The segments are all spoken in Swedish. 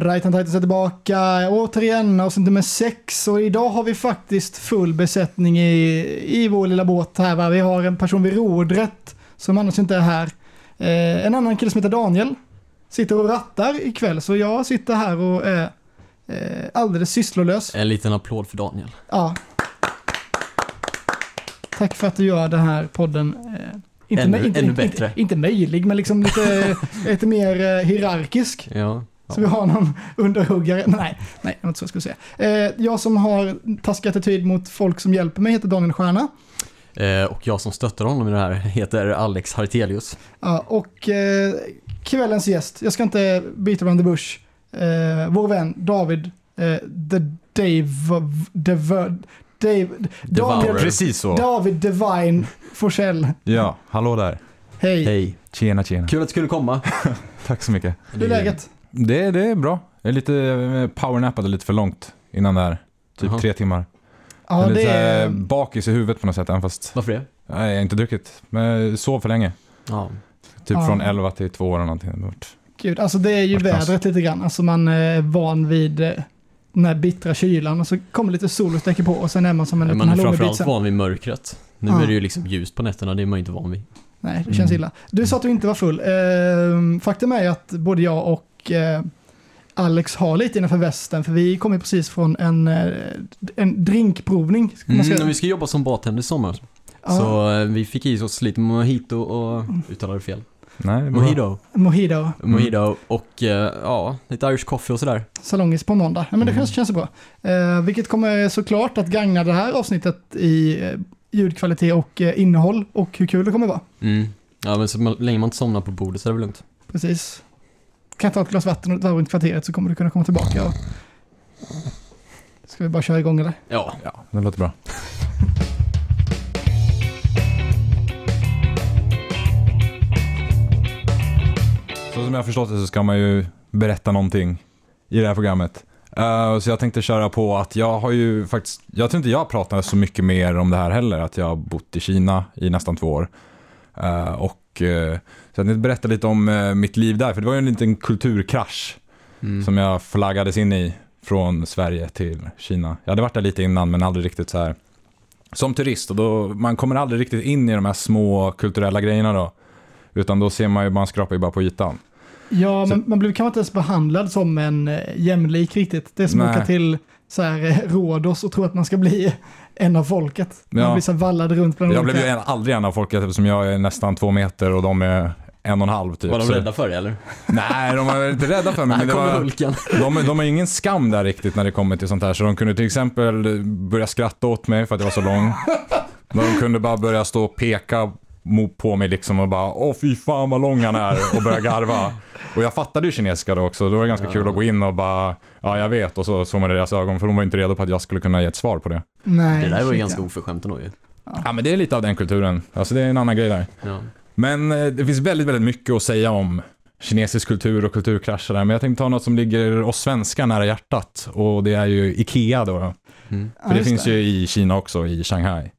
Right Titus är tillbaka återigen, avsnitt nummer sex och idag har vi faktiskt full besättning i, i vår lilla båt här. Va? Vi har en person vid rodret som annars inte är här. Eh, en annan kille som heter Daniel sitter och rattar ikväll så jag sitter här och är eh, alldeles sysslolös. En liten applåd för Daniel. Ja. Tack för att du gör den här podden eh, inte, Ännu- inte, ännu inte. Inte, inte möjlig, men liksom lite, lite mer eh, hierarkisk. Ja. Så vi har någon underhuggare. Nej, nej, det var inte så jag skulle säga. Eh, jag som har taskig attityd mot folk som hjälper mig heter Daniel Stjärna. Eh, och jag som stöttar honom i det här heter Alex Hartelius. Ja, och eh, kvällens gäst, jag ska inte byta around the bush, eh, vår vän David, eh, the Dave, Dave, Dave, Daniel, Precis så. David Divine Forsell. Ja, hallå där. Hej, Hej. Tjena, tjena. Kul att du skulle komma. Tack så mycket. hur är läget? Det, det är bra. Jag är lite eh, powernappade lite för långt innan det här. Typ Jaha. tre timmar. Ja, jag är lite det bakis i huvudet på något sätt, även fast Varför det? nej, jag har inte druckit. Men jag sov för länge. Ja. Typ Ja. från 11 till 2 eller någonting. Gud, alltså det är ju Vart vädret lite grann. Alltså man är van vid eh, den här bittra kylan och så kommer lite sol och stäcker på och sen är man som en liten Man är framförallt van vid mörkret. Nu Ja. är det ju liksom ljust på nätterna, det är man ju inte van vid. Nej, det känns Mm. illa. Du sa att du inte var full. Ehm, faktum är att både jag och eh, Alex har lite innanför västen för vi kommer precis från en, eh, en drinkprovning. Ska Mm, och vi ska jobba som bartender i sommar. Ja, Så eh, vi fick i oss lite mojito och, uttalar det fel? Nej. Mojito. Mojito, Mojito och eh, ja, lite Irish coffee och sådär. salongis på måndag. Ja, men det Mm. känns, känns bra. Eh, vilket kommer såklart att gagna det här avsnittet i ljudkvalitet och eh, innehåll och hur kul det kommer vara. Mm. Ja men så länge man inte somnar på bordet så är det väl lugnt. Precis. Kan jag ta ett glas vatten och ett varv runt kvarteret så kommer du kunna komma tillbaka. Och... Ska vi bara köra igång eller? Ja. Ja, det låter bra. Så som jag har förstått det så ska man ju berätta någonting i det här programmet. Eh, så jag tänkte köra på att jag har ju faktiskt, jag tror inte jag pratat så mycket mer om det här heller, att jag har bott i Kina i nästan två år. Eh, och eh, så jag tänkte berätta lite om eh, mitt liv där, för det var ju en liten kulturkrasch Mm. som jag flaggades in i från Sverige till Kina. Jag hade varit där lite innan men aldrig riktigt så här som turist och då, man kommer aldrig riktigt in i de här små kulturella grejerna då. Utan då ser man ju, man skrapar ju bara på ytan. Ja, Så- men man blir kanske inte ens behandlad som en eh, jämlik riktigt. Det är som att åka till så här, eh, Rhodos och tro att man ska bli en av folket. Man Ja. blir så vallad runt bland Jag olika... blev ju en, aldrig en av folket eftersom jag är nästan två meter och de är en och en halv typ. Var de Så- rädda för det eller? Nej, de var inte rädda för mig. Här Men det var, de, de har ingen skam där riktigt när det kommer till sånt här. Så de kunde till exempel börja skratta åt mig för att jag var så lång. De kunde bara börja stå och peka på mig liksom och bara åh fy fan vad lång han är och börja garva. Och jag fattade ju kinesiska då också, då var det ganska Ja. kul att gå in och bara ja jag vet och så såg man det i deras ögon för de var inte redo på att jag skulle kunna ge ett svar på det. Nej, Det där var ju ganska ja. oförskämt ändå ju. Ja men det är lite av den kulturen, alltså det är en annan grej där. Ja. Men eh, det finns väldigt, väldigt mycket att säga om kinesisk kultur och kulturkrascher där. Men jag tänkte ta något som ligger oss svenskar nära hjärtat. Och det är ju Ikea då. Mm. Ja, För det finns ju i Kina också, i Shanghai.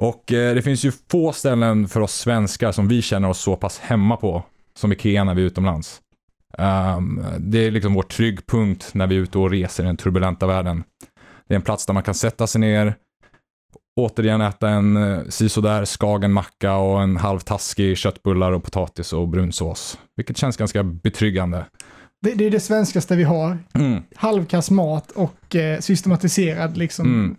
Och eh, det finns ju få ställen för oss svenskar som vi känner oss så pass hemma på som Ikea när vi är utomlands. Ehm, det är liksom vår tryggpunkt när vi är ute och reser i den turbulenta världen. Det är en plats där man kan sätta sig ner, återigen äta en eh, sisådär skagen macka och en halv taskig köttbullar och potatis och brunsås. Vilket känns ganska betryggande. Det, det är det svenskaste vi har. Mm. Halvkass mat och eh, systematiserad liksom Mm.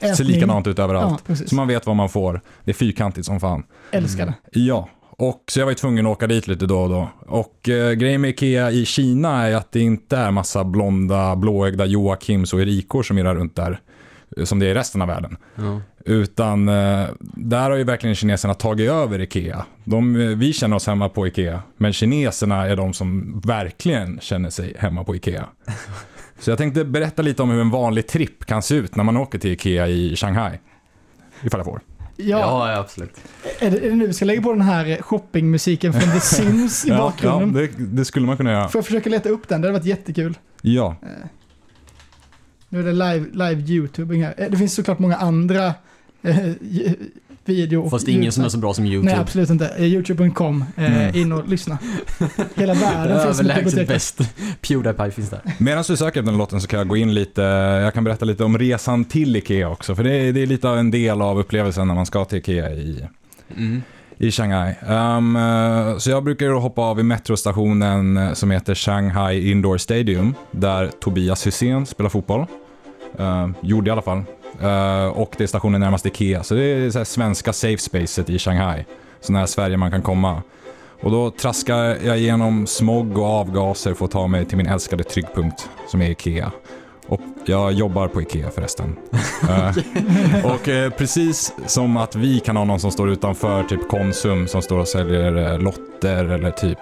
Eh, Ser ätning. likadant ut överallt. Ja. Så man vet vad man får. Det är fyrkantigt som fan. Älskar det. Ja, och så jag var ju tvungen att åka dit lite då och då. Och eh, grejen med Ikea i Kina är att det inte är massa blonda, blåögda Joakims och Erikor som irrar runt där. eh, Som det är i resten av världen. Ja. Utan eh, där har ju verkligen kineserna tagit över Ikea. De, eh, vi känner oss hemma på Ikea, men kineserna är de som verkligen känner sig hemma på Ikea. Så jag tänkte berätta lite om hur en vanlig tripp kan se ut när man åker till Ikea i Shanghai. Ifall jag får. Ja, ja, absolut. Är, det, är det nu vi ska lägga på den här eh, shoppingmusiken från The Sims i Ja, ja bakgrunden? det, det skulle man kunna göra. Får jag försöka leta upp den? Det hade varit jättekul. Ja, Nu är det live, live YouTubing här. Eh, Det finns såklart många andra. eh, video. Fast ingen som är så bra som YouTube. Nej, absolut inte. Eh, Youtube.com. Eh, Mm. In och lyssna. Hela världen finns Överlägset bäst. Pewdiepie finns där. Medan du söker efter den låten så kan jag gå in lite, jag kan berätta lite om resan till Ikea också. För det är, det är lite av en del av upplevelsen när man ska till Ikea i, Mm. i Shanghai. Um, eh, så jag brukar hoppa av i metrostationen eh, som heter Shanghai Indoor Stadium. Där Tobias Hysén spelar fotboll. Uh, gjorde i alla fall. Eh, och det är stationen närmast Ikea. Så det är så svenska safe spacet i Shanghai. Så nära Sverige man kan komma. Och då traskar jag igenom smog och avgaser för att ta mig till min älskade tryggpunkt som är Ikea. Och jag jobbar på Ikea förresten. Eh, och eh, precis som att vi kan ha någon som står utanför typ Konsum som står och säljer lotter eller typ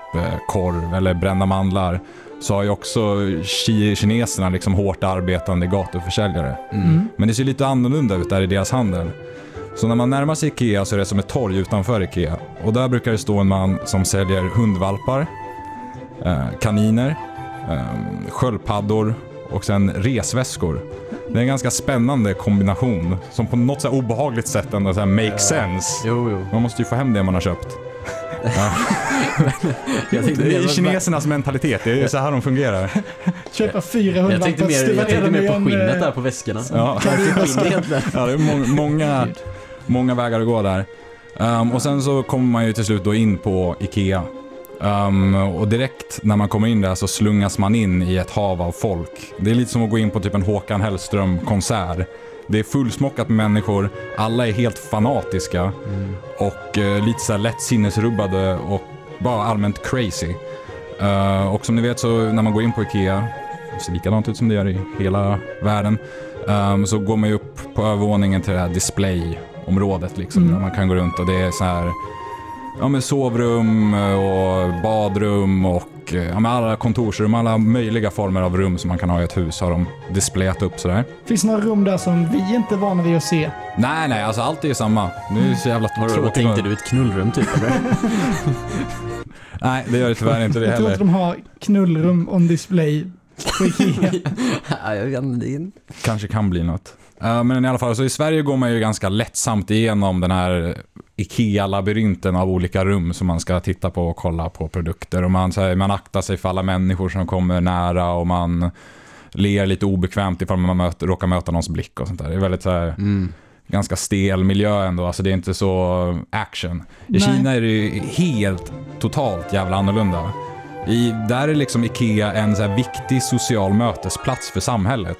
korv eller brända mandlar så har ju också ki- kineserna liksom hårt arbetande gatuförsäljare. Mm. Men det ser lite annorlunda ut där i deras handel. Så när man närmar sig Ikea så är det som ett torg utanför Ikea. Och där brukar det stå en man som säljer hundvalpar, eh, kaniner, eh, sköldpaddor och sen resväskor. Det är en ganska spännande kombination som på något så obehagligt sätt ändå så här make sense. Man måste ju få hem det man har köpt. Ja. Jag tänkte Det är kinesernas mentalitet, det är så här de fungerar. Köpa 400 Jag tänkte mer, jag tänkte mer på skinnet där på väskorna. Ja. Ja, det är må- många, många vägar att gå där. Ehm, och sen så kommer man ju till slut då in på Ikea. Ehm, och direkt när man kommer in där så slungas man in i ett hav av folk. Det är lite som att gå in på typ en Håkan Hellström-konsert. Det är fullsmockat med människor, alla är helt fanatiska Mm. och eh, lite så här lätt sinnesrubbade och bara allmänt crazy. Eh, och som ni vet så när man går in på Ikea, det ser likadant ut som det gör i hela världen, ehm, så går man ju upp på övervåningen till det här displayområdet liksom, Mm. där man kan gå runt och det är så här Ja men sovrum och badrum och eh, ja, men alla kontorsrum, alla möjliga former av rum som man kan ha i ett hus har de displayat upp sådär. Finns det några rum där som vi inte är vana vid att se? Nej nej, alltså allt är ju samma. Det är ju så jävla Vad tråkigt. tänkte du? Ett knullrum typ eller? Nej, det gör det tyvärr inte det Jag tror heller. inte de har knullrum on display på Ikea. Ja, jag vet inte, det är- Kanske kan bli något. Men i alla fall, så i Sverige går man ju ganska lättsamt igenom den här IKEA-labyrinten av olika rum som man ska titta på och kolla på produkter. Och man, så här, man aktar sig för alla människor som kommer nära och man ler lite obekvämt ifall man möter, råkar möta någons blick och sånt där. Det är väldigt så här, Mm. ganska stel miljö ändå, alltså det är inte så action. I Nej. Kina är det ju helt, totalt jävla annorlunda. I, där är liksom IKEA en så här viktig social mötesplats för samhället.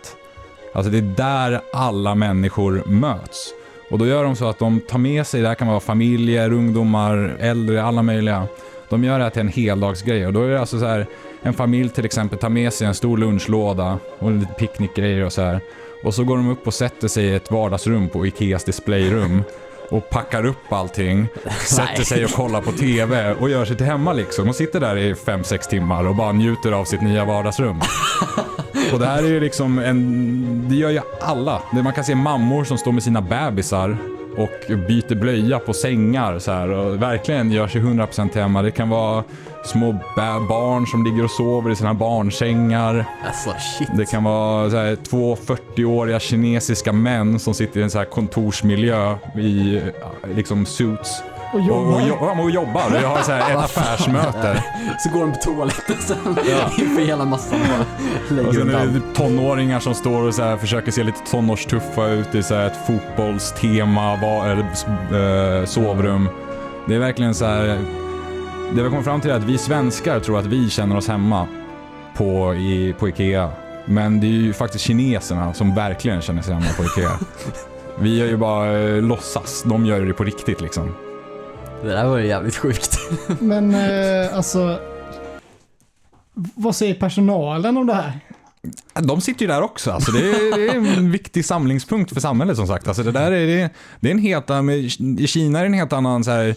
Alltså det är där alla människor möts. Och då gör de så att de tar med sig, det här kan vara familjer, ungdomar, äldre, alla möjliga. De gör det här till en heldagsgrej och då är det alltså så här en familj till exempel tar med sig en stor lunchlåda och lite picknickgrejer och så här. Och så går de upp och sätter sig i ett vardagsrum på Ikeas displayrum och packar upp allting, sätter sig och kollar på TV och gör sig till hemma liksom och sitter där i 5-6 timmar och bara njuter av sitt nya vardagsrum. Och det här är ju liksom en, det gör ju alla. Man kan se mammor som står med sina bebisar och byter blöja på sängar så här och verkligen gör sig 100% hemma. Det kan vara små barn som ligger och sover i sina barnsängar. Alltså shit. Det kan vara så här, två 40-åriga kinesiska män som sitter i en så här kontorsmiljö i liksom suits Och och, jobbar. och, och jobbar. Och jag har så här ett affärsmöte. Så går de på toaletten sen Ja. inför hela massan Och sen är det tonåringar som står och så här försöker se lite tonårstuffa ut i så här ett fotbollstema va, eller, eh, sovrum. Det är verkligen så här. Det vi har kommit fram till är att vi svenskar tror att vi känner oss hemma på, i, på Ikea. Men det är ju faktiskt kineserna som verkligen känner sig hemma på Ikea. Vi gör ju bara eh, låtsas, de gör det på riktigt liksom. Det där var ju jävligt sjukt. Men eh, alltså, vad säger personalen om det här? De sitter ju där också. Alltså det, är, det är en viktig samlingspunkt för samhället som sagt. Alltså det, där är, det, det är en helt annan, I Kina är det en helt annan så här,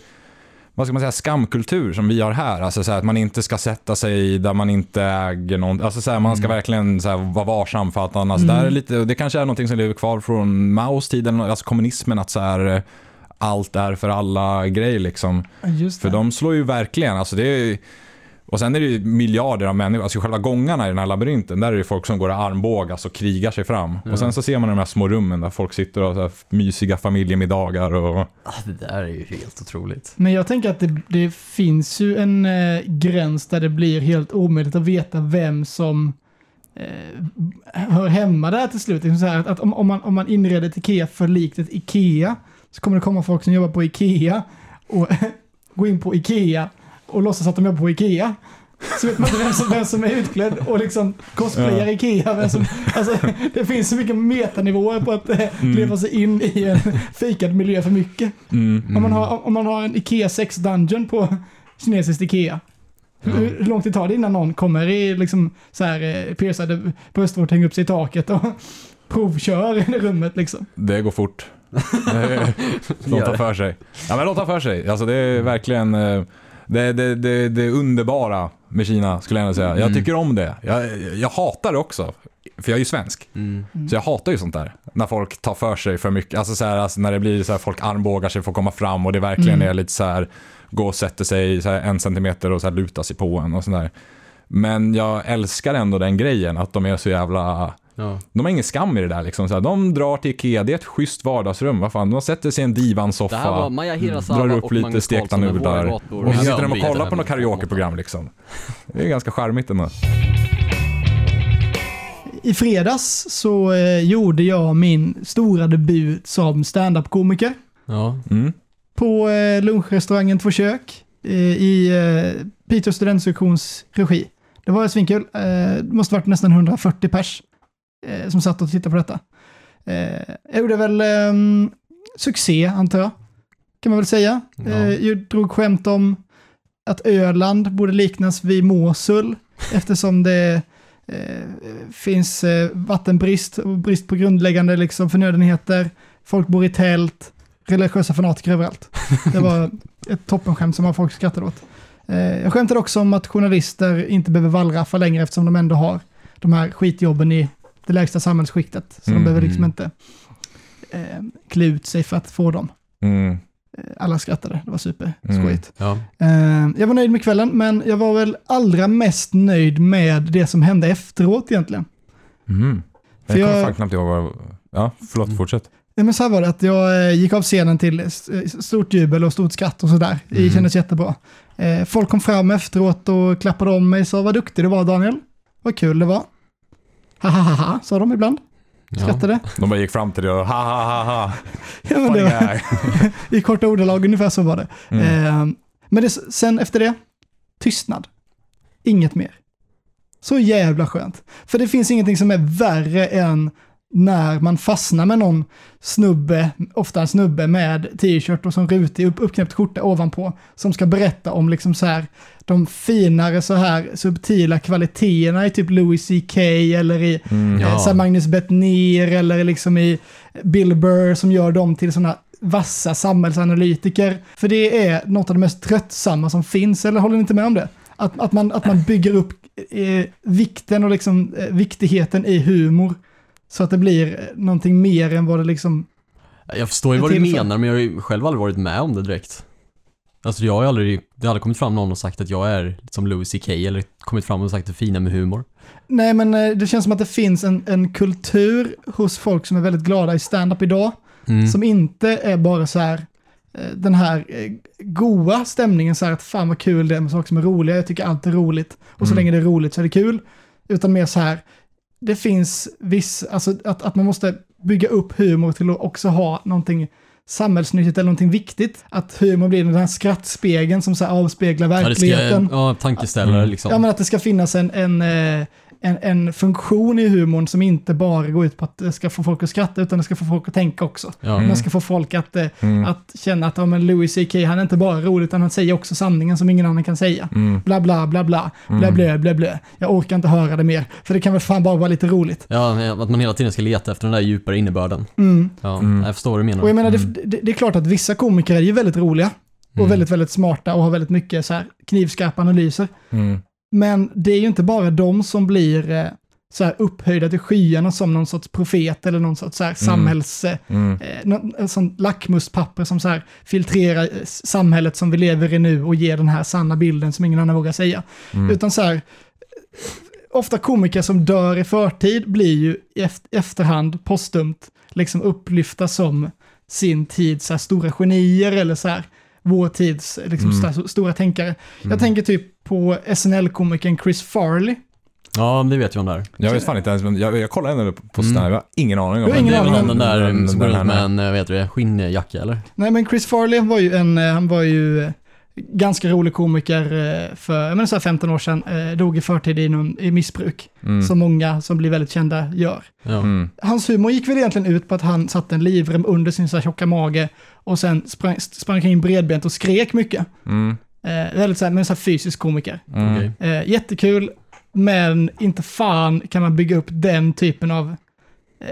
vad ska man säga, skamkultur som vi har här. Alltså så här, att man inte ska sätta sig där man inte äger någon. Alltså så här, man ska verkligen så här, vara varsam för att annars. Mm. Där är lite, det kanske är någonting som lever kvar från Maos tid, alltså kommunismen, att så här, allt är för alla grej liksom. För de slår ju verkligen, alltså det är Och sen är det ju miljarder av människor, alltså själva gångarna i den här labyrinten, där är det folk som går och armbågas och krigar sig fram. Ja. Och sen så ser man de här små rummen där folk sitter och har mysiga familjemiddagar och... Ah, det där är ju helt otroligt. Men jag tänker att det, det finns ju en eh, gräns där det blir helt omöjligt att veta vem som eh, hör hemma där till slut. Liksom så här, att, att om, om, man, om man inreder ett Ikea för likt ett Ikea så kommer det komma folk som jobbar på Ikea och gå in på Ikea och låtsas att de jobbar på Ikea. Så vet man inte vem som, vem som är utklädd och liksom cosplayar Ja. Ikea. Vem som, alltså, det finns så mycket metanivåer på att eh, leva sig in i en fejkad miljö för mycket. Mm. Om man, har, om man har en Ikea 6 Dungeon på kinesiskt Ikea. Hur, hur lång tid tar det innan någon kommer i liksom så här eh, piercade bröstvårtor, hänger upp sig i taket och provkör i det rummet liksom? Det går fort. de tar för sig. Ja men de tar för sig. Alltså det är verkligen eh, det, det, det, det underbara med Kina skulle jag ändå säga. Jag Mm. tycker om det. Jag, jag hatar det också. För jag är ju svensk. Mm. Så jag hatar ju sånt där. När folk tar för sig för mycket. Alltså, så här, alltså när det blir så här, folk armbågar sig för att komma fram och det verkligen Mm. är lite så här gå och sätta sig så här, en centimeter och så här, luta sig på en och sådär. Men jag älskar ändå den grejen att de är så jävla Ja. de har ingen skam i det där liksom. Så här, de drar till Ikea, det är ett schysst vardagsrum. Vad fan, de sätter sig i en divansoffa, drar upp och lite stekta nudlar. Och så sitter de och kollar på något karaokeprogram liksom. Det är ganska charmigt ändå. I fredags så eh, gjorde jag min stora debut som stand-up-komiker Ja. Mm. på eh, lunchrestaurangen Två kök eh, i eh, Piteå studentsektions regi. Det var svinkul. Eh, det måste varit nästan 140 pers eh, som satt och tittade på detta. Eh, jag gjorde väl ehm, succé, antar jag. Kan man väl säga. Ja. Eh, jag drog skämt om att Öland borde liknas vid Mosul eftersom det eh, finns eh, vattenbrist och brist på grundläggande liksom, förnödenheter. Folk bor i tält, religiösa fanatiker överallt. Det var ett toppenskämt som folk skrattade åt. Eh, jag skämtade också om att journalister inte behöver wallraffa längre eftersom de ändå har de här skitjobben i det lägsta samhällsskiktet. Så de Mm. behöver liksom inte eh, klä ut sig för att få dem. Mm. Eh, Alla skrattade, det var superskojigt. Ja. Eh, jag var nöjd med kvällen, men jag var väl allra mest nöjd med det som hände efteråt egentligen. Mm. Jag kommer jag- fan knappt ihåg vad... Ja, förlåt, Mm. fortsätt. Ja, men så här var det att jag eh, gick av scenen till eh, stort jubel och stort skratt och sådär. Det Mm. kändes jättebra. Eh, folk kom fram efteråt och klappade om mig och sa vad duktig du var Daniel. Vad kul det var. Ha ha ha ha, sa de ibland. Skrattade. De bara gick fram till dig och ha ha ha ha. Ja, men det var. I korta ordalag, ungefär så var det. Mm. Eh, men det, sen efter det, tystnad. Inget mer. Så jävla skönt. För det finns ingenting som är värre än när man fastnar med någon snubbe, ofta en snubbe med t-shirt och som rutig upp, uppknäppt skjorta ovanpå, som ska berätta om liksom så här de finare så här subtila kvaliteterna i typ Louis CK eller i Mm. Ja. Eh, så här Magnus Bettner eller liksom i Bill Burr som gör dem till sådana vassa samhällsanalytiker. För det är något av det mest tröttsamma som finns, eller håller ni inte med om det? Att, att, man, att man bygger upp eh, vikten och liksom, eh, viktigheten i humor så att det blir någonting mer än vad det liksom... Jag förstår ju vad du menar, men jag har ju själv aldrig varit med om det direkt. Alltså jag har aldrig, det har aldrig kommit fram någon och sagt att jag är som Louis CK eller kommit fram och sagt det fina med humor. Nej, men eh, det känns som att det finns en, en kultur hos folk som är väldigt glada i stand-up idag, Mm. som inte är bara så här eh, den här eh, goa stämningen så här att fan vad kul det är med saker som är roliga, jag tycker allt är roligt och så Mm. länge det är roligt så är det kul. Utan mer så här, det finns viss, alltså att, att man måste bygga upp humor till att också ha någonting samhällsnyttigt eller någonting viktigt. Att humor blir den här skrattspegeln som så här avspeglar Ja, det ska, verkligheten. ja, tankeställare Mm. liksom. Ja, men att det ska finnas en, en, eh, en, en funktion i humorn som inte bara går ut på att det ska få folk att skratta, utan det ska få folk att tänka också. Ja. Mm. Man ska få folk att, eh, Mm. att känna att ja, men Louis CK, han är inte bara rolig, utan han säger också sanningen som ingen annan kan säga. Mm. Bla, bla, bla, bla, bla, Mm. bla, bla, bla. Jag orkar inte höra det mer, för det kan väl fan bara vara lite roligt. Ja, att man hela tiden ska leta efter den där djupare innebörden. Mm. Ja, Mm. jag förstår vad du menar. Och jag menar, Mm. det, det, det är klart att vissa komiker är ju väldigt roliga och Mm. väldigt, väldigt smarta och har väldigt mycket så här knivskarpa analyser. Mm. Men det är ju inte bara de som blir eh, så här upphöjda till skyarna som någon sorts profet eller någon sorts så här samhälls... eh, Mm. Eh, nå- en sån lackmuspapper som så här filtrerar eh, samhället som vi lever i nu och ger den här sanna bilden som ingen annan vågar säga. Mm. Utan så här, eh, ofta komiker som dör i förtid blir ju i eft- efterhand, postumt, liksom upplyfta som sin tids stora genier eller så här, vår tids liksom, Mm. stora tänkare. Jag tänker typ på SNL-komikern Chris Farley. Ja, det vet jag om där. Jag vet fan inte ens, men jag, jag kollade ändå på Mm. stand jag har ingen aning om Du har ingen Det är väl aning om- den där som går runt med han är. en, vet du det, skinnjacka eller? Nej men Chris Farley var ju en, eh, han var ju eh, ganska rolig komiker eh, för, jag menar så här 15 år sedan, eh, dog i förtid i, någon, i missbruk, Mm. som många som blir väldigt kända gör. Ja. Mm. Hans humor gick väl egentligen ut på att han satte en livrem under sin så här tjocka mage och sen sprang, sprang kring bredbent och skrek mycket. Mm. Eh, väldigt så här, men så här fysisk komiker. Mm. Eh, jättekul, men inte fan kan man bygga upp den typen av eh,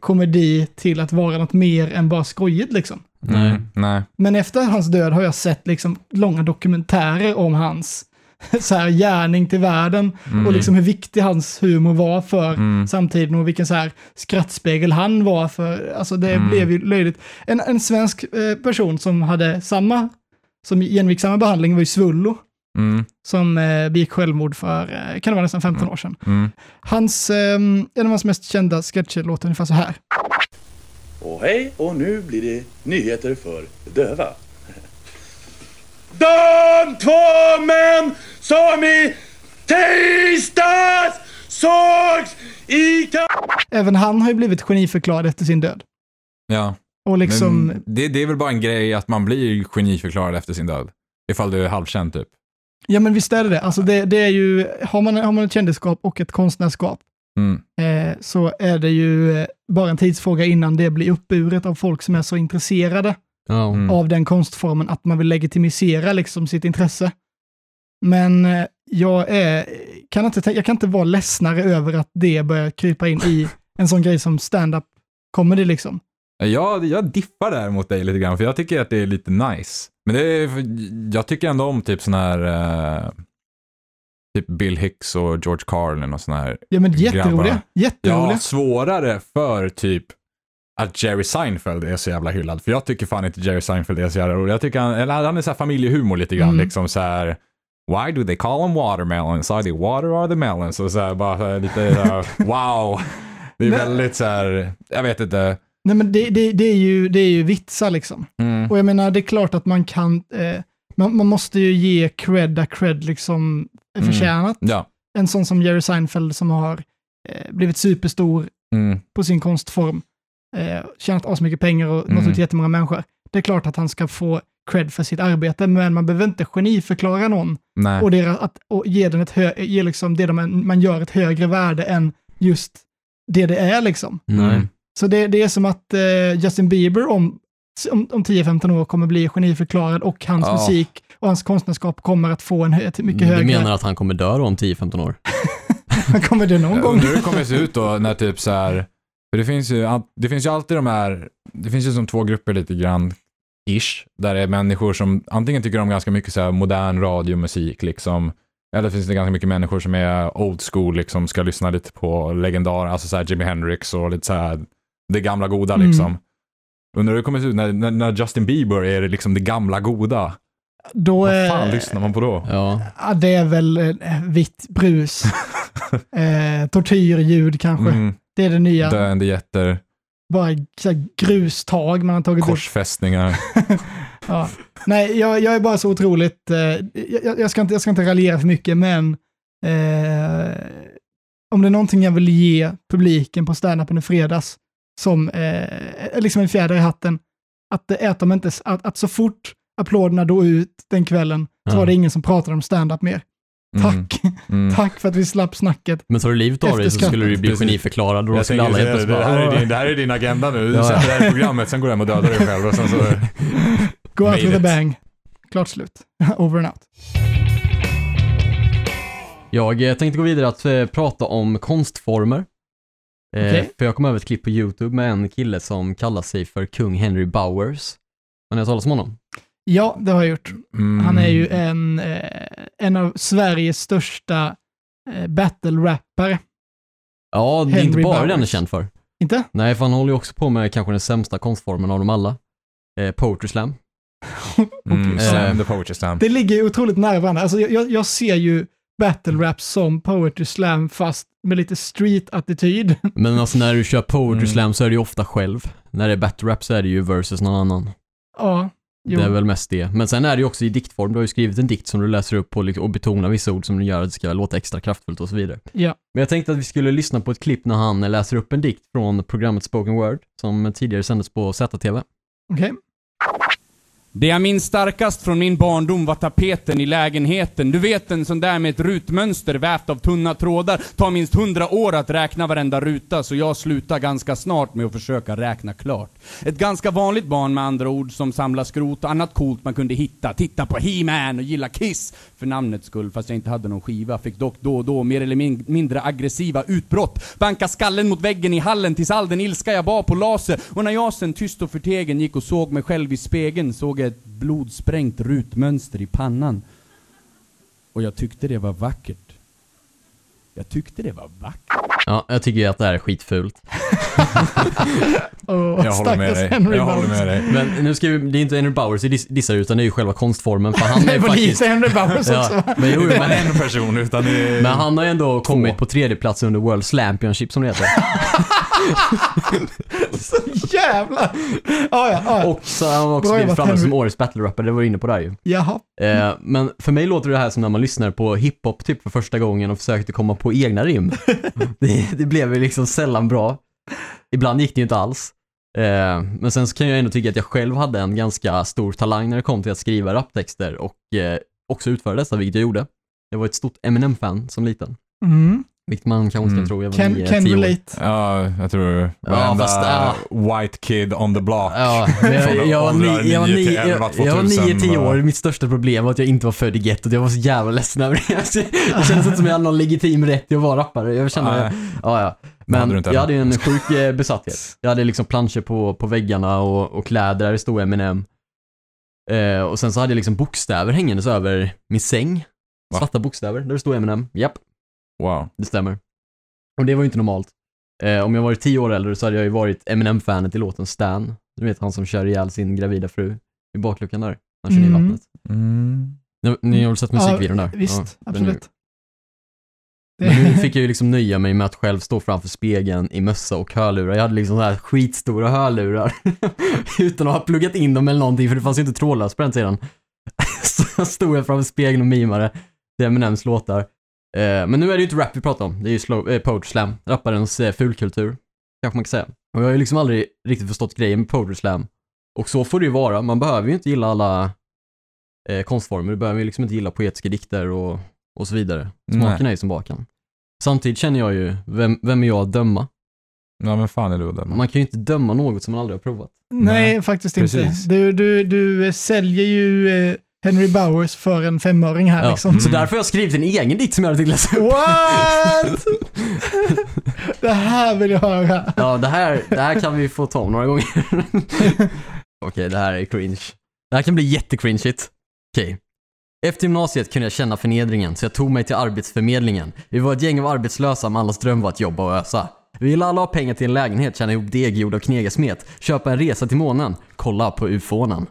komedi till att vara något mer än bara skojigt liksom. Nej. Mm. Nej. Men efter hans död har jag sett liksom långa dokumentärer om hans så här, gärning till världen Mm. och liksom hur viktig hans humor var för Mm. samtiden och vilken så här skrattspegel han var för, alltså det Mm. blev ju löjligt. En, en svensk eh, person som hade samma, som genomgick samma behandling var ju Svullo, Mm. som eh, begick självmord för, eh, kan det vara nästan 15 år sedan. Mm. Hans, eh, en av hans mest kända sketcher låter ungefär så här. Och hej, och nu blir det nyheter för döva. De två män som i tisdags sågs i Även han har ju blivit geniförklarad efter sin död. Ja. Och liksom, Men det, det är väl bara en grej att man blir geniförklarad efter sin död. Ifall du är halvkänd typ. ja men visst är det det. Alltså det, det är ju, har man, har man ett kändisskap och ett konstnärskap Mm. Eh, så är det ju eh, bara en tidsfråga innan det blir uppburet av folk som är så intresserade. Mm. av den konstformen att man vill legitimisera liksom sitt intresse. Men eh, jag, är, kan inte, jag kan inte vara ledsnare över att det börjar krypa in i en sån grej som stand-up comedy liksom. Jag, jag diffar där mot dig lite grann, för jag tycker att det är lite nice. Men det är, jag tycker ändå om typ sån här, typ Bill Hicks och George Carlin och sån här. Ja men jätteroliga. Jätteroliga. Ja, svårare för typ att Jerry Seinfeld är så jävla hyllad. För jag tycker fan inte Jerry Seinfeld är så jävla rolig. Jag tycker han, eller han är så här familjehumor lite grann, Mm. liksom så här. Why do they call them watermelons? Are they water or they melons? Och så här, bara så här, lite, så wow. Det är Nej. väldigt så här, jag vet inte. Nej men det, det, det, är ju, det är ju vitsar liksom. Mm. Och jag menar, det är klart att man kan, eh, man, man måste ju ge cred där cred liksom är Mm. förtjänat. Ja. En sån som Jerry Seinfeld som har eh, blivit superstor Mm. på sin konstform, eh, tjänat asmycket pengar och nått Mm. ut till jättemånga människor. Det är klart att han ska få cred för sitt arbete, men man behöver inte geniförklara någon Nej. och, deras, att, och ge, den ett hö, ge liksom det de, man gör ett högre värde än just det det är liksom. Nej. Mm. Så det, det är som att eh, Justin Bieber om, om, om 10-15 år kommer bli geniförklarad och hans Ja. musik och hans konstnärskap kommer att få en hö, ett mycket Du högre... menar att han kommer dö då om 10-15 år? kommer det någon gång? hur det kommer se ut då när typ så här, för det finns ju, det finns ju alltid de här, det finns ju som två grupper lite grann, ish, där det är människor som antingen tycker om ganska mycket så här modern radiomusik liksom, eller finns det ganska mycket människor som är old school liksom, ska lyssna lite på legendar, alltså så här Jimi Hendrix och lite så här det gamla goda Mm. Undrar hur det kommer se ut när, när, när Justin Bieber är liksom det gamla goda. Då, Vad fan eh, lyssnar man på då? Ja. ja, det är väl eh, vitt brus. eh, tortyrljud kanske. Mm, Det är det nya. döende jätter, Bara så här, grustag man har tagit korsfästningar. Ja. Nej, jag, jag är bara så otroligt, eh, jag, jag, ska inte, jag ska inte raljera för mycket, men eh, om det är någonting jag vill ge publiken på standupen i fredags, som eh, liksom en fjäder i hatten, att det är att de inte, att, att så fort applåderna då ut den kvällen, så Ja. var det ingen som pratade om standup mer. Mm, Tack, mm. tack för att vi slapp snacket. Men tar du livet av dig så skulle du bli geniförklarad och då skulle alla helt det, här är din, det här är din agenda nu. Du Ja. sätter det här i programmet, sen går du hem och dödar dig själv och sen så... Go out with a bang. Klart slut. Over and out. Jag eh, tänkte gå vidare att eh, prata om konstformer. Eh, Okej. För jag kom över ett klipp på YouTube med en kille som kallar sig för kung Henry Bowers. Har ni hört talas om honom? Ja, det har jag gjort. Mm. Han är ju en, eh, en av Sveriges största eh, battle-rappare. Ja, det är inte Henry bara det han är Bowers. känd för. Inte? Nej, för han håller ju också på med kanske den sämsta konstformen av dem alla. Eh, poetry slam. Mm, slam, the poetry slam. Det ligger ju otroligt nära varandra. Alltså, jag, jag ser ju battle rap som poetry slam fast med lite street-attityd. Men alltså när du kör poetry Mm. slam så är det ju ofta själv. När det är battle rap så är det ju versus någon annan. ja, jo. Det är väl mest det. Men sen är det ju också i diktform. Du har ju skrivit en dikt som du läser upp och, liksom- och betonar vissa ord som gör att det ska låta extra kraftfullt och så vidare. Ja. Men jag tänkte att vi skulle lyssna på ett klipp när han läser upp en dikt från programmet Spoken Word som tidigare sändes på ZTV. Okej. Det jag minns starkast från min barndom var tapeten i lägenheten. Du vet en sån där med ett rutmönster vävt av tunna trådar. Tar minst hundra år att räkna varenda ruta, så jag slutar ganska snart med att försöka räkna klart. Ett ganska vanligt barn med andra ord som samlar skrot och annat coolt man kunde hitta. Titta på He-Man och gilla Kiss för namnets skull, fast jag inte hade någon skiva. Fick dock då och då mer eller min- mindre aggressiva utbrott. Banka skallen mot väggen i hallen tills all den ilska jag bar på laser. Och när jag sen tyst och förtegen gick och såg mig själv i spegeln såg jag ett blodsprängt rutmönster i pannan. Och jag tyckte det var vackert. Jag tyckte det var vackert. Ja, jag tycker ju att det här är skitfult. Och Jag håller med dig. Henry Jag håller med dig. Men nu ska vi, det är inte Henry Bowers vi dis- dissar utan det är ju själva konstformen för han är ju faktiskt... Henry Bowers också. Ja, men jo, men, en person utan det är... men han har ju ändå kommit på tredje plats under World Championship som det heter. Så jävla... Ja, ja, ja. Och så har han också blivit framme som årets battle rapper, det var du inne på där ju. Jaha. Eh, men för mig låter det här som när man lyssnar på hiphop typ för första gången och försökte komma på egna rim. det, det blev ju liksom sällan bra. Ibland gick det ju inte alls. Eh, men sen så kan jag ändå tycka att jag själv hade en ganska stor talang när det kom till att skriva raptexter och eh, också utföra dessa, vilket jag gjorde. Jag var ett stort Eminem-fan som liten, Mm. Vilket man kanske inte Mm. tro. Jag Can, can relate. Ja, jag tror varenda fast, ja. white kid on the block. Ja, jag, jag, var ni, jag var 11, jag, jag var 2000 nio, tio år. Mitt största problem var att jag inte var född i gettot. Jag var så jävla ledsen över det. Alltså, Det kändes inte som jag hade någon legitim rätt till att vara rappare. Jag kände, Nej. ja ja. Hade Men du inte jag hade en sjuk eh, besatthet. Jag hade liksom planscher på, på väggarna och, och kläder där det stod Eminem. Eh, och sen så hade jag liksom bokstäver hängandes över min säng. Va? Svarta bokstäver där det stod Eminem. Japp, Wow. det stämmer. Och det var ju inte normalt. Eh, om jag varit tio år äldre så hade jag ju varit Eminem-fanet i låten Stan. Du vet han som kör ihjäl sin gravida fru i bakluckan där. Han kör ner i Mm. vattnet. Mm. Ni, ni har väl sett musikvideon där? Visst, Ja, är- absolut. Men nu fick jag ju liksom nöja mig med att själv stå framför spegeln i mössa och hörlurar. Jag hade liksom så här skitstora hörlurar utan att ha pluggat in dem eller någonting för det fanns ju inte trådlöst på den tiden. Så stod jag framför spegeln och mimade till Eminems låtar. Eh, men nu är det ju inte rap vi pratar om, det är ju slow, eh, poetry slam, rapparens eh, fulkultur, kanske man kan säga. Och jag har ju liksom aldrig riktigt förstått grejen med poetry slam. Och så får det ju vara, man behöver ju inte gilla alla eh, konstformer, du behöver ju liksom inte gilla poetiska dikter och, och så vidare. Smaken är ju som baken. Samtidigt känner jag ju, vem, vem är jag att döma? Ja men fan är du den? Man kan ju inte döma något som man aldrig har provat. Nej, faktiskt inte. precis. Du, du, du eh, säljer ju eh, Henry Bowers för en femöring här Ja, liksom. Så Mm. därför har jag skrivit en egen dikt som jag hade tänkt läsa upp. What? det här vill jag höra. Ja, det här, det här kan vi få ta om några gånger. Okej, det här är cringe. Det här kan bli jättecringeigt. Okej. Efter gymnasiet kunde jag känna förnedringen, så jag tog mig till Arbetsförmedlingen. Vi var ett gäng av arbetslösa, men allas dröm var att jobba och ösa. Vi vill alla ha pengar till en lägenhet, tjäna ihop deg gjord av knegarsmet, köpa en resa till månen, kolla på ufånen.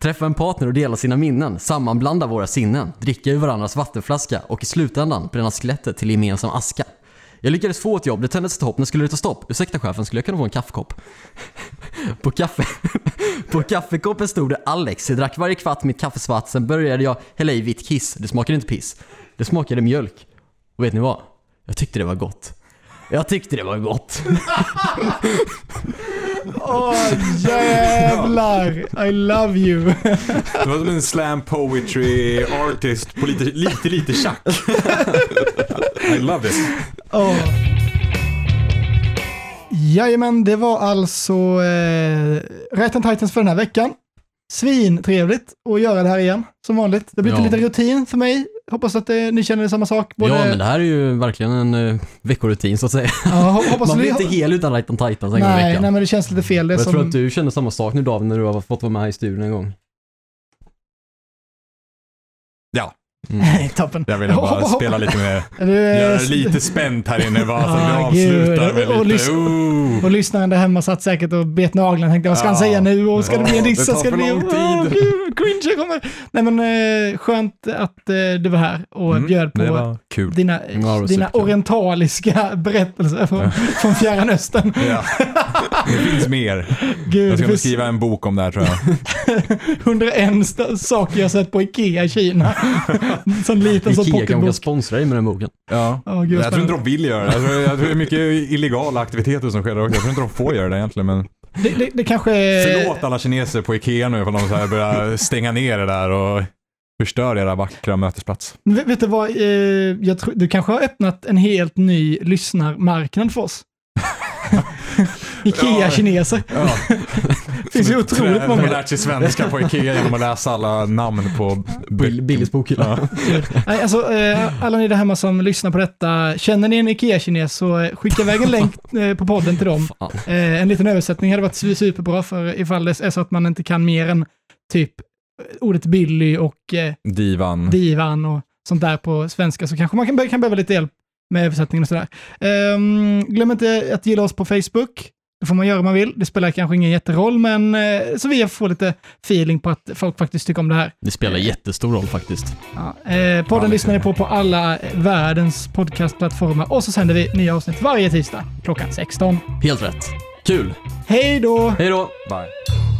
Träffa en partner och dela sina minnen, sammanblanda våra sinnen, dricka ur varandras vattenflaska och i slutändan bränna skelettet till gemensam aska. Jag lyckades få ett jobb, det tändes ett hopp, när skulle det ta stopp? Ursäkta chefen, skulle jag kunna få en kaffekopp? På kaffe... På kaffekoppen stod det Alex, jag drack varje kvart mitt kaffesvart, sen började jag hälla i vitt kiss. Det smakade inte piss. Det smakade mjölk. Och vet ni vad? Jag tyckte det var gott. Jag tyckte det var gott. Åh jävlar! I love you. Det var som en slam poetry artist på lite, lite, lite tjack. I love it. Åh. Jajamän, det var alltså eh, Right Titans för den här veckan. Svin trevligt att göra det här igen, som vanligt. Det blir Ja. lite rutin för mig. Hoppas att eh, ni känner samma sak. Både, Ja, men det här är ju verkligen en uh, veckorutin så att säga. Ja, Man blir inte hel utan Right on Titans en gång i nej, veckan. nej, men det känns lite fel. Det jag som, tror att du känner samma sak nu David när du har fått vara med här i studion en gång. Toppen. Jag ville bara spela lite med, Du, göra det lite spänt här inne bara så Ah, vi avslutar med Och lite... Ooh. Och lyssnaren där hemma satt säkert och bet naglarna och tänkte vad ska han Ja. säga nu och ska det bli en diss? det tar Ska det för bli... lång tid. gud, cringe kommer. Nej men eh, skönt att eh, du var här och Mm, bjöd på dina, dina orientaliska berättelser från, från Fjärran Östern. Ja. Det finns mer. Gud, Jag ska finns skriva en bok om det här tror jag. 101 st- saker jag sett på Ikea i Kina. Sån liten sån Ikea kanske kan sponsra dig med den boken. Ja. Åh, gud, jag tror inte de vill göra det. Jag tror, jag tror det är mycket illegala aktiviteter som sker också. Jag tror inte de får göra det egentligen. Men det, det, det kanske förlåt alla kineser på Ikea nu för de så här börjar stänga ner det där och förstör era vackra mötesplats. Vet, vet du vad, eh, jag tror, du kanske har öppnat en helt ny lyssnarmarknad för oss. Ikea-kineser. Ja. finns ju otroligt De har många. lärt sig svenska på Ikea genom att läsa alla namn på Bill, Billys bokhylla. Ja. Nej, alltså, eh, alla ni där hemma som lyssnar på detta, känner ni en Ikea-kines så eh, skicka iväg en länk eh, på podden till dem. Fan. En liten översättning hade varit su- superbra för ifall det är så att man inte kan mer än typ ordet Billy och Divan. divan och sånt där på svenska så kanske man kan, kan behöva lite hjälp med översättningen och sådär. Ehm, glöm inte att gilla oss på Facebook. Det får man göra om man vill. Det spelar kanske ingen jätteroll, men eh, så vi får lite feeling på att folk faktiskt tycker om det här. Det spelar jättestor roll faktiskt. Ja, eh, podden lyssnar ni på på alla eh, världens podcastplattformar och så sänder vi nya avsnitt varje tisdag klockan 16. Helt rätt. Kul. Hej då! Hej då! Bye.